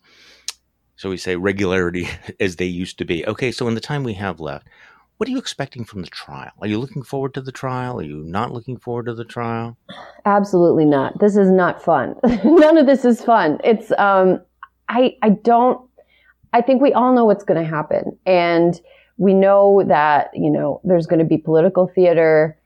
so we say, regularity as they used to be. Okay, so in the time we have left, what are you expecting from the trial? Are you looking forward to the trial? Are you not looking forward to the trial? Absolutely not. This is not fun. None of this is fun. It's um, I I don't. I think we all know what's going to happen, and we know that you know there's going to be political theater.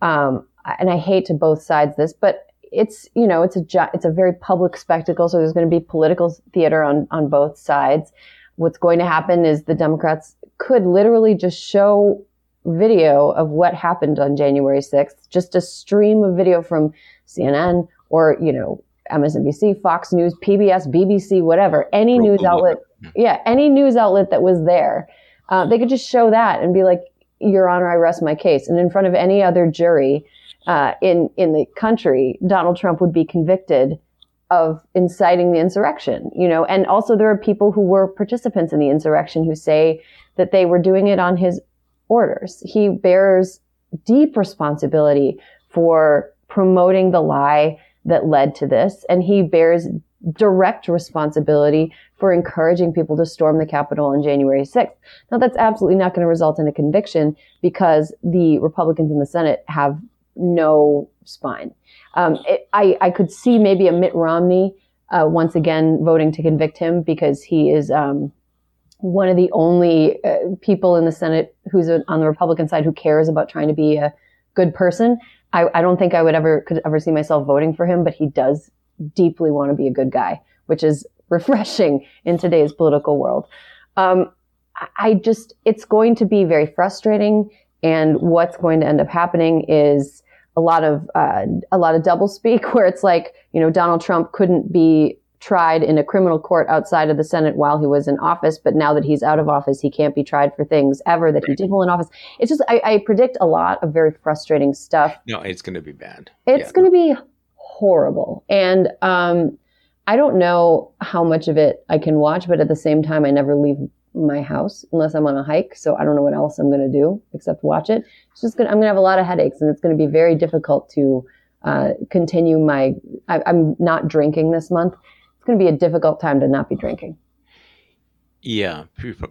Um, and I hate to both sides this, but it's you know it's a it's a very public spectacle, so there's going to be political theater on on both sides. What's going to happen is the Democrats could literally just show video of what happened on January 6th, just a stream of video from CNN or you know MSNBC, Fox News, PBS, BBC, whatever, any news outlet, yeah, any news outlet that was there, uh, they could just show that and be like, "Your Honor, I rest my case," and in front of any other jury uh, in in the country, Donald Trump would be convicted of inciting the insurrection. You know, and also there are people who were participants in the insurrection who say that they were doing it on his orders. He bears deep responsibility for promoting the lie that led to this, and he bears direct responsibility for encouraging people to storm the Capitol on January 6th. Now, that's absolutely not going to result in a conviction because the Republicans in the Senate have no spine. Um, it, I, I could see maybe a Mitt Romney uh, once again voting to convict him because he is um, one of the only uh, people in the Senate who's on the Republican side who cares about trying to be a good person. I, I don't think I would ever could ever see myself voting for him, but he does deeply want to be a good guy, which is refreshing in today's political world. Um, I just, it's going to be very frustrating. And what's going to end up happening is a lot of, uh, a lot of doublespeak where it's like, you know, Donald Trump couldn't be tried in a criminal court outside of the Senate while he was in office, but now that he's out of office, he can't be tried for things ever that he did while in office. It's just, I, I predict a lot of very frustrating stuff. No, it's going to be bad. It's yeah. going to be horrible. And, um, I don't know how much of it I can watch, but at the same time, I never leave my house unless I'm on a hike. So I don't know what else I'm going to do except watch it. It's just gonna, I'm going to have a lot of headaches and it's going to be very difficult to uh, continue my, I, I'm not drinking this month. It's going to be a difficult time to not be drinking. Yeah,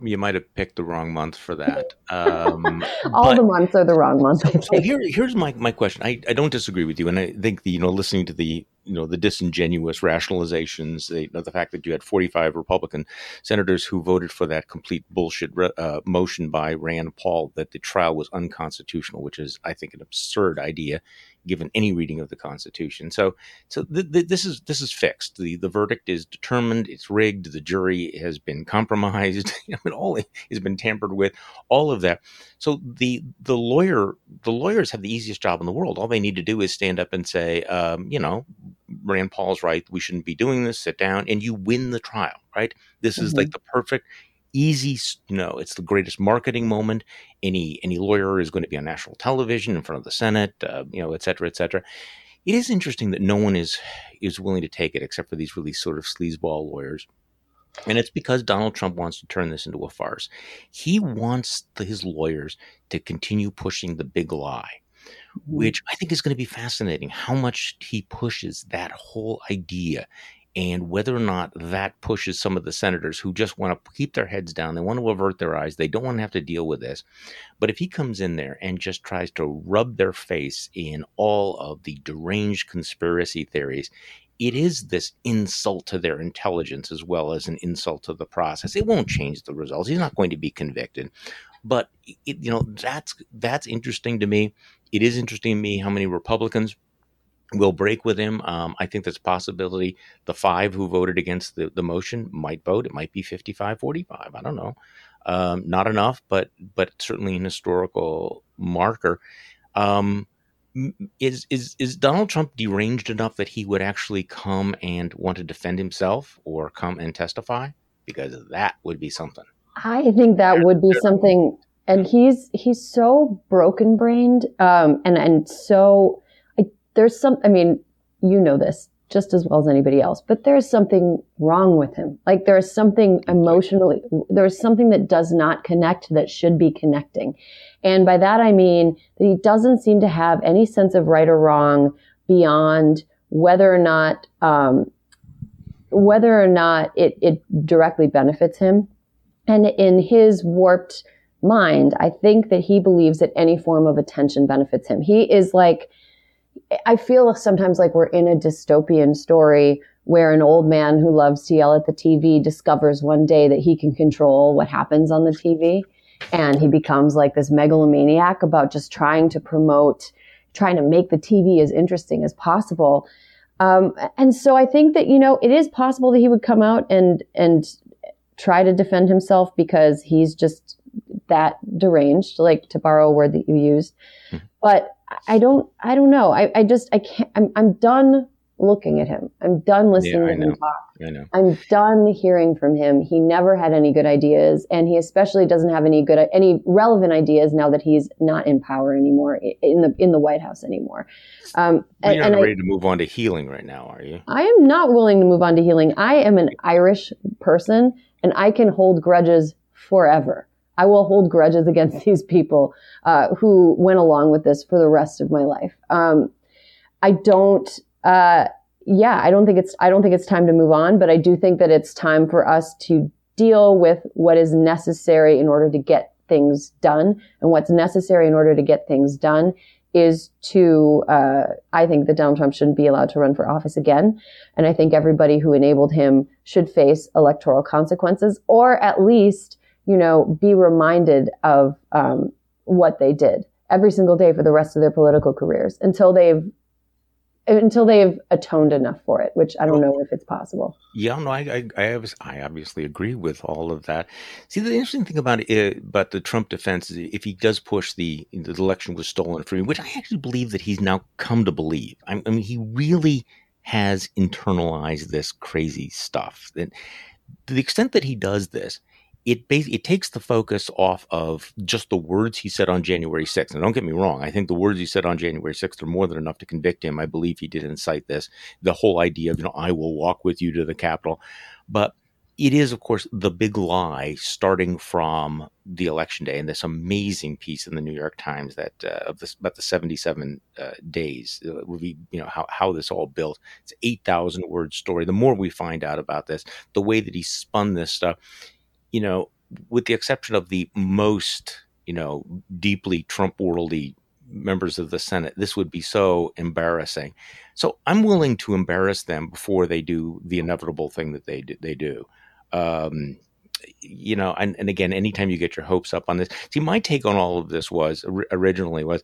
you might have picked the wrong month for that. Um, All the months are the wrong months. So here, here's my, my question. I, I don't disagree with you, and I think the you know listening to the you know the disingenuous rationalizations, the, you know, the fact that you had 45 Republican senators who voted for that complete bullshit uh, motion by Rand Paul that the trial was unconstitutional, which is I think an absurd idea given any reading of the Constitution. So, so th- th- this is this is fixed. the The verdict is determined. It's rigged. The jury has been compromised. I mean, all has been tampered with. All of that. So the the lawyer the lawyers have the easiest job in the world. All they need to do is stand up and say, um, you know, Rand Paul's right. We shouldn't be doing this. Sit down, and you win the trial. Right. This mm-hmm. is like the perfect easy know it's the greatest marketing moment any any lawyer is going to be on national television in front of the senate uh, you know et cetera et cetera it is interesting that no one is is willing to take it except for these really sort of sleazeball lawyers and it's because Donald Trump wants to turn this into a farce. He wants the, his lawyers to continue pushing the big lie, mm-hmm. which I think is going to be fascinating how much he pushes that whole idea and whether or not that pushes some of the senators who just want to keep their heads down, they want to avert their eyes, they don't want to have to deal with this. But if he comes in there and just tries to rub their face in all of the deranged conspiracy theories, it is this insult to their intelligence as well as an insult to the process. It won't change the results. He's not going to be convicted. But it, you know that's that's interesting to me. It is interesting to me how many Republicans will break with him. Um, I think there's a possibility the five who voted against the, the motion might vote. It might be 55 45. I don't know. Um, not enough, but but certainly an historical marker. Um, is is is Donald Trump deranged enough that he would actually come and want to defend himself or come and testify? Because that would be something. I think that would be something. And he's he's so broken brained, um, and and so there's some, I mean, you know this just as well as anybody else, but there's something wrong with him. Like there's something emotionally, there's something that does not connect that should be connecting. And by that I mean that he doesn't seem to have any sense of right or wrong beyond whether or not, um, whether or not it, it directly benefits him. And in his warped mind, I think that he believes that any form of attention benefits him. He is like, I feel sometimes like we're in a dystopian story where an old man who loves to yell at the TV discovers one day that he can control what happens on the TV. And he becomes like this megalomaniac about just trying to promote, trying to make the TV as interesting as possible. Um, and so I think that, you know, it is possible that he would come out and, and try to defend himself because he's just that deranged, like to borrow a word that you used. Mm-hmm. But I don't, I don't know. I, I just, I can't, I'm, I'm done looking at him. I'm done listening yeah, to him talk. I know. I'm done hearing from him. He never had any good ideas, and he especially doesn't have any good, any relevant ideas now that he's not in power anymore in the in the White House anymore. Um, and, you're not and ready I, to move on to healing right now, are you? I am not willing to move on to healing. I am an Irish person, and I can hold grudges forever. I will hold grudges against these people uh, who went along with this for the rest of my life. Um, I don't. Uh, yeah, I don't think it's. I don't think it's time to move on, but I do think that it's time for us to deal with what is necessary in order to get things done. And what's necessary in order to get things done is to, uh, I think that Donald Trump shouldn't be allowed to run for office again. And I think everybody who enabled him should face electoral consequences or at least you know, be reminded of um, what they did every single day for the rest of their political careers until they've until they've atoned enough for it, which I don't know if it's possible. Yeah, no, I, I, I, I obviously agree with all of that. See, the interesting thing about it, about the Trump defense is if he does push the the election was stolen from him, which I actually believe that he's now come to believe. I, I mean, he really has internalized this crazy stuff. And to the extent that he does this, it basically it takes the focus off of just the words he said on January 6th. And don't get me wrong, I think the words he said on January 6th are more than enough to convict him. I believe he did incite this. The whole idea of, you know, I will walk with you to the Capitol. But it is, of course, the big lie starting from the election day and this amazing piece in the New York Times that uh, of this about the 77 uh, days, uh, you know, how, how this all built. It's 8,000 word story. The more we find out about this, the way that he spun this stuff, you know, with the exception of the most, you know, deeply Trump worldy members of the Senate, this would be so embarrassing. So I'm willing to embarrass them before they do the inevitable thing that they do, they do. Um, you know, and, and again, anytime you get your hopes up on this, see, my take on all of this was originally was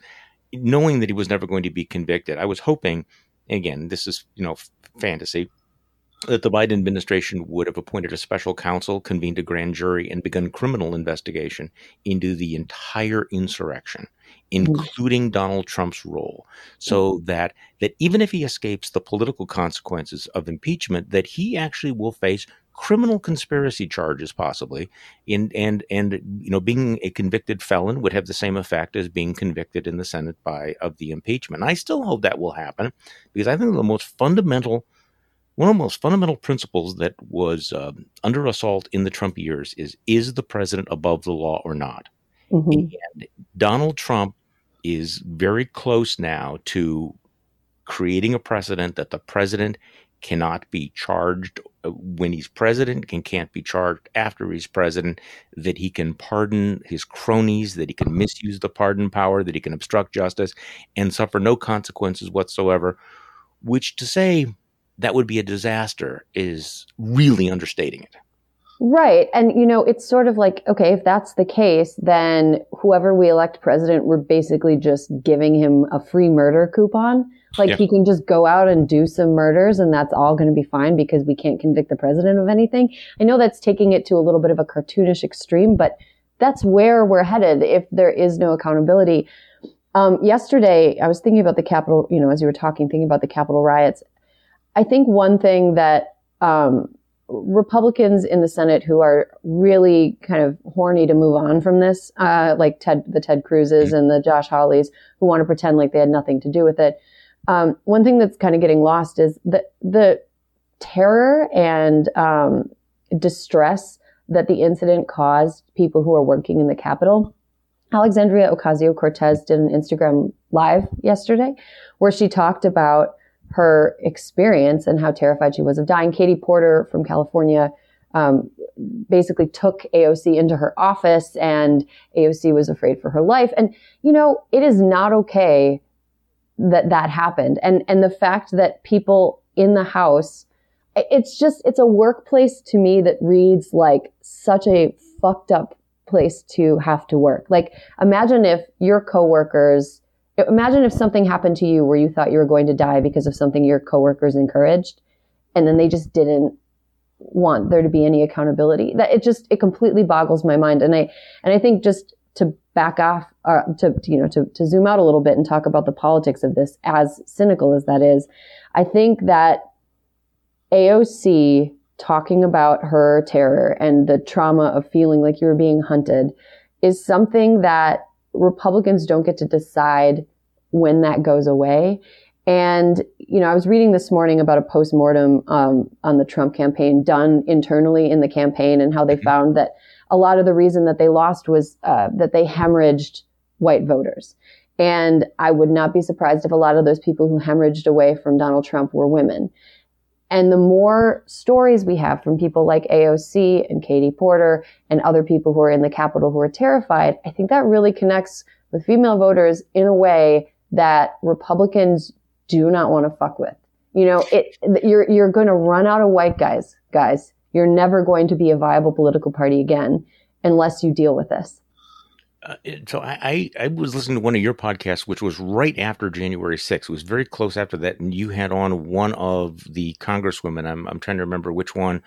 knowing that he was never going to be convicted. I was hoping, again, this is you know fantasy, that the Biden administration would have appointed a special counsel, convened a grand jury, and begun criminal investigation into the entire insurrection, mm. including Donald Trump's role, so mm. that that even if he escapes the political consequences of impeachment, that he actually will face criminal conspiracy charges possibly. In and and you know being a convicted felon would have the same effect as being convicted in the senate by of the impeachment. I still hope that will happen because i think the most fundamental one of the most fundamental principles that was um, under assault in the Trump years is is the president above the law or not? Mm-hmm. And Donald Trump is very close now to creating a precedent that the president cannot be charged uh, when he's president and can't be charged after he's president, that he can pardon his cronies, that he can misuse the pardon power, that he can obstruct justice and suffer no consequences whatsoever, which to say that would be a disaster is really understating it. Right. And, you know, it's sort of like, okay, if that's the case, then whoever we elect president, we're basically just giving him a free murder coupon. Like yeah. he can just go out and do some murders and that's all going to be fine because we can't convict the president of anything. I know that's taking it to a little bit of a cartoonish extreme, but that's where we're headed if there is no accountability. Um, yesterday, I was thinking about the Capitol, you know, as you were talking, thinking about the Capitol riots. I think one thing that um, Republicans in the Senate who are really kind of horny to move on from this, uh, like Ted, the Ted Cruzes and the Josh Hawleys, who want to pretend like they had nothing to do with it. Um, one thing that's kind of getting lost is that the terror and um, distress that the incident caused people who are working in the Capitol. Alexandria Ocasio Cortez did an Instagram live yesterday where she talked about her experience and how terrified she was of dying. Katie Porter from California um, basically took AOC into her office, and AOC was afraid for her life. And you know, it is not okay that that happened, and and the fact that people in the house, it's just it's a workplace to me that reads like such a fucked up place to have to work. Like imagine if your coworkers imagine if something happened to you where you thought you were going to die because of something your coworkers encouraged and then they just didn't want there to be any accountability. That it just it completely boggles my mind. And i and i think just to back off uh, to, to you know to, to zoom out a little bit and talk about the politics of this as cynical as that is i think that aoc talking about her terror and the trauma of feeling like you were being hunted is something that Republicans don't get to decide when that goes away. And, you know, I was reading this morning about a postmortem um, on the Trump campaign done internally in the campaign and how they mm-hmm. found that a lot of the reason that they lost was uh, that they hemorrhaged white voters. And I would not be surprised if a lot of those people who hemorrhaged away from Donald Trump were women. And the more stories we have from people like AOC and Katie Porter and other people who are in the Capitol who are terrified, I think that really connects with female voters in a way that Republicans do not want to fuck with. You know, it, you're, you're going to run out of white guys, guys. You're never going to be a viable political party again unless you deal with this. Uh, so I, I, I was listening to one of your podcasts, which was right after January 6th. It was very close after that, and you had on one of the congresswomen. I'm I'm trying to remember which one.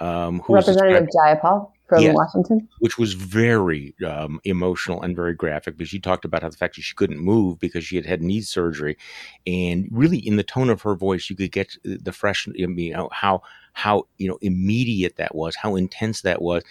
Um, Representative Jayapal from yes, Washington, which was very um, emotional and very graphic because she talked about how the fact that she couldn't move because she had had knee surgery, and really in the tone of her voice, you could get the fresh, I mean, how how you know immediate that was, how intense that was,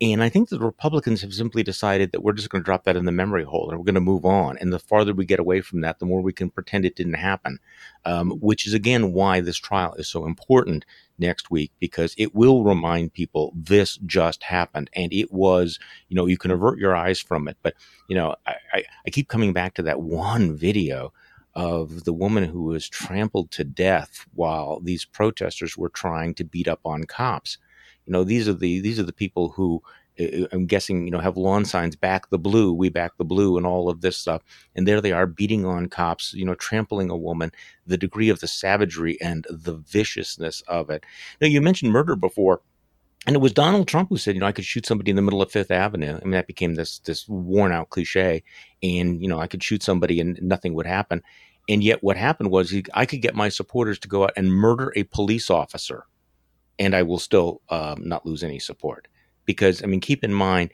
and I think the Republicans have simply decided that we're just going to drop that in the memory hole and we're going to move on. And the farther we get away from that, the more we can pretend it didn't happen. Um, which is again why this trial is so important next week because it will remind people this just happened and it was you know you can avert your eyes from it but you know I, I, I keep coming back to that one video of the woman who was trampled to death while these protesters were trying to beat up on cops. You know, these are the these are the people who uh, uh, I'm guessing, you know, have lawn signs, back the blue, we back the blue, and all of this stuff. And there they are beating on cops, you know, trampling a woman, the degree of the savagery and the viciousness of it. Now, you mentioned murder before. And it was Donald Trump who said, you know, I could shoot somebody in the middle of Fifth Avenue. I mean, that became this this worn out cliche. And, you know, I could shoot somebody and nothing would happen. And yet what happened was he, I could get my supporters to go out and murder a police officer and I will still um, not lose any support. Because, I mean, keep in mind,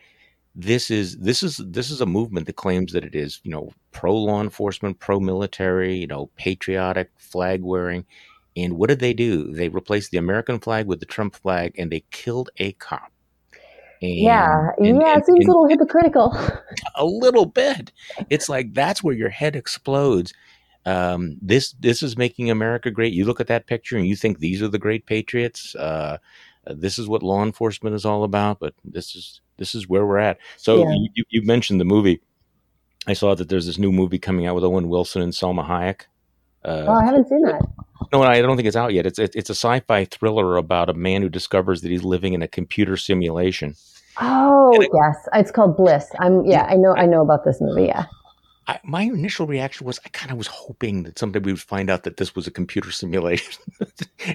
this is this is this is a movement that claims that it is you know pro law enforcement, pro military, you know patriotic, flag wearing, and what did they do? They replaced the American flag with the Trump flag, and they killed a cop. And, yeah, and, yeah, and, it seems a little hypocritical. A little bit. It's like that's where your head explodes. Um, this this is making America great. You look at that picture and you think these are the great patriots. Uh, this is what law enforcement is all about. But this is this is where we're at. So yeah. you, you mentioned the movie. I saw that there's this new movie coming out with Owen Wilson and Salma Hayek. Uh, oh, I haven't seen that. No, I don't think it's out yet. It's it's a sci-fi thriller about a man who discovers that he's living in a computer simulation. Oh yes, it's called Bliss. I'm yeah, I know I know about this movie. Yeah. I, my initial reaction was I kind of was hoping that someday we would find out that this was a computer simulation.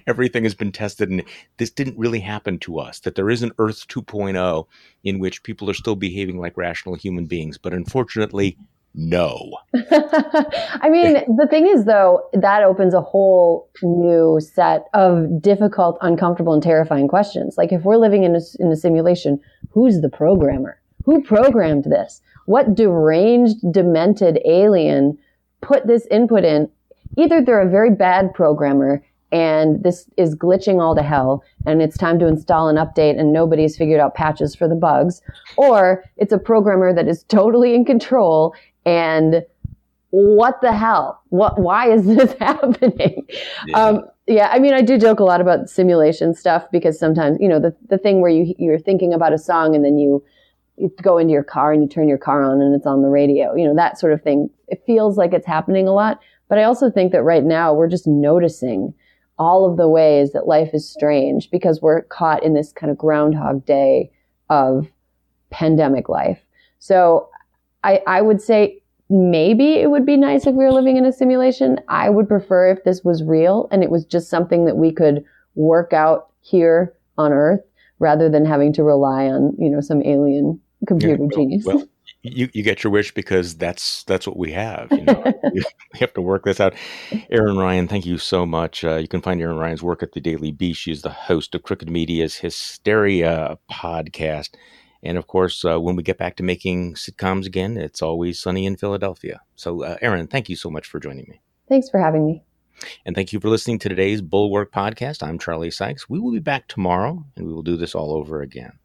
Everything has been tested, and this didn't really happen to us. That there is an Earth 2.0 in which people are still behaving like rational human beings, but unfortunately, no. I mean, the thing is, though, that opens a whole new set of difficult, uncomfortable, and terrifying questions. Like, if we're living in a, in a simulation, who's the programmer? Who programmed this? What deranged, demented alien put this input in? Either they're a very bad programmer and this is glitching all to hell and it's time to install an update and nobody's figured out patches for the bugs, or it's a programmer that is totally in control and what the hell? What? Why is this happening? Yeah. Um, yeah, I mean, I do joke a lot about simulation stuff because sometimes, you know, the the thing where you you're thinking about a song and then you you go into your car and you turn your car on and it's on the radio, you know, that sort of thing. It feels like it's happening a lot. But I also think that right now we're just noticing all of the ways that life is strange because we're caught in this kind of groundhog day of pandemic life. So I, I would say maybe it would be nice if we were living in a simulation. I would prefer if this was real and it was just something that we could work out here on earth rather than having to rely on, you know, some alien computer yeah, well, genius. Well, you, you get your wish because that's that's what we have. You know, we have to work this out. Erin Ryan, thank you so much. Uh, you can find Erin Ryan's work at the Daily Beast. She's the host of Crooked Media's Hysteria podcast. And of course, uh, when we get back to making sitcoms again, it's always sunny in Philadelphia. So, uh, Erin, thank you so much for joining me. Thanks for having me. And thank you for listening to today's Bulwark podcast. I'm Charlie Sykes. We will be back tomorrow and we will do this all over again.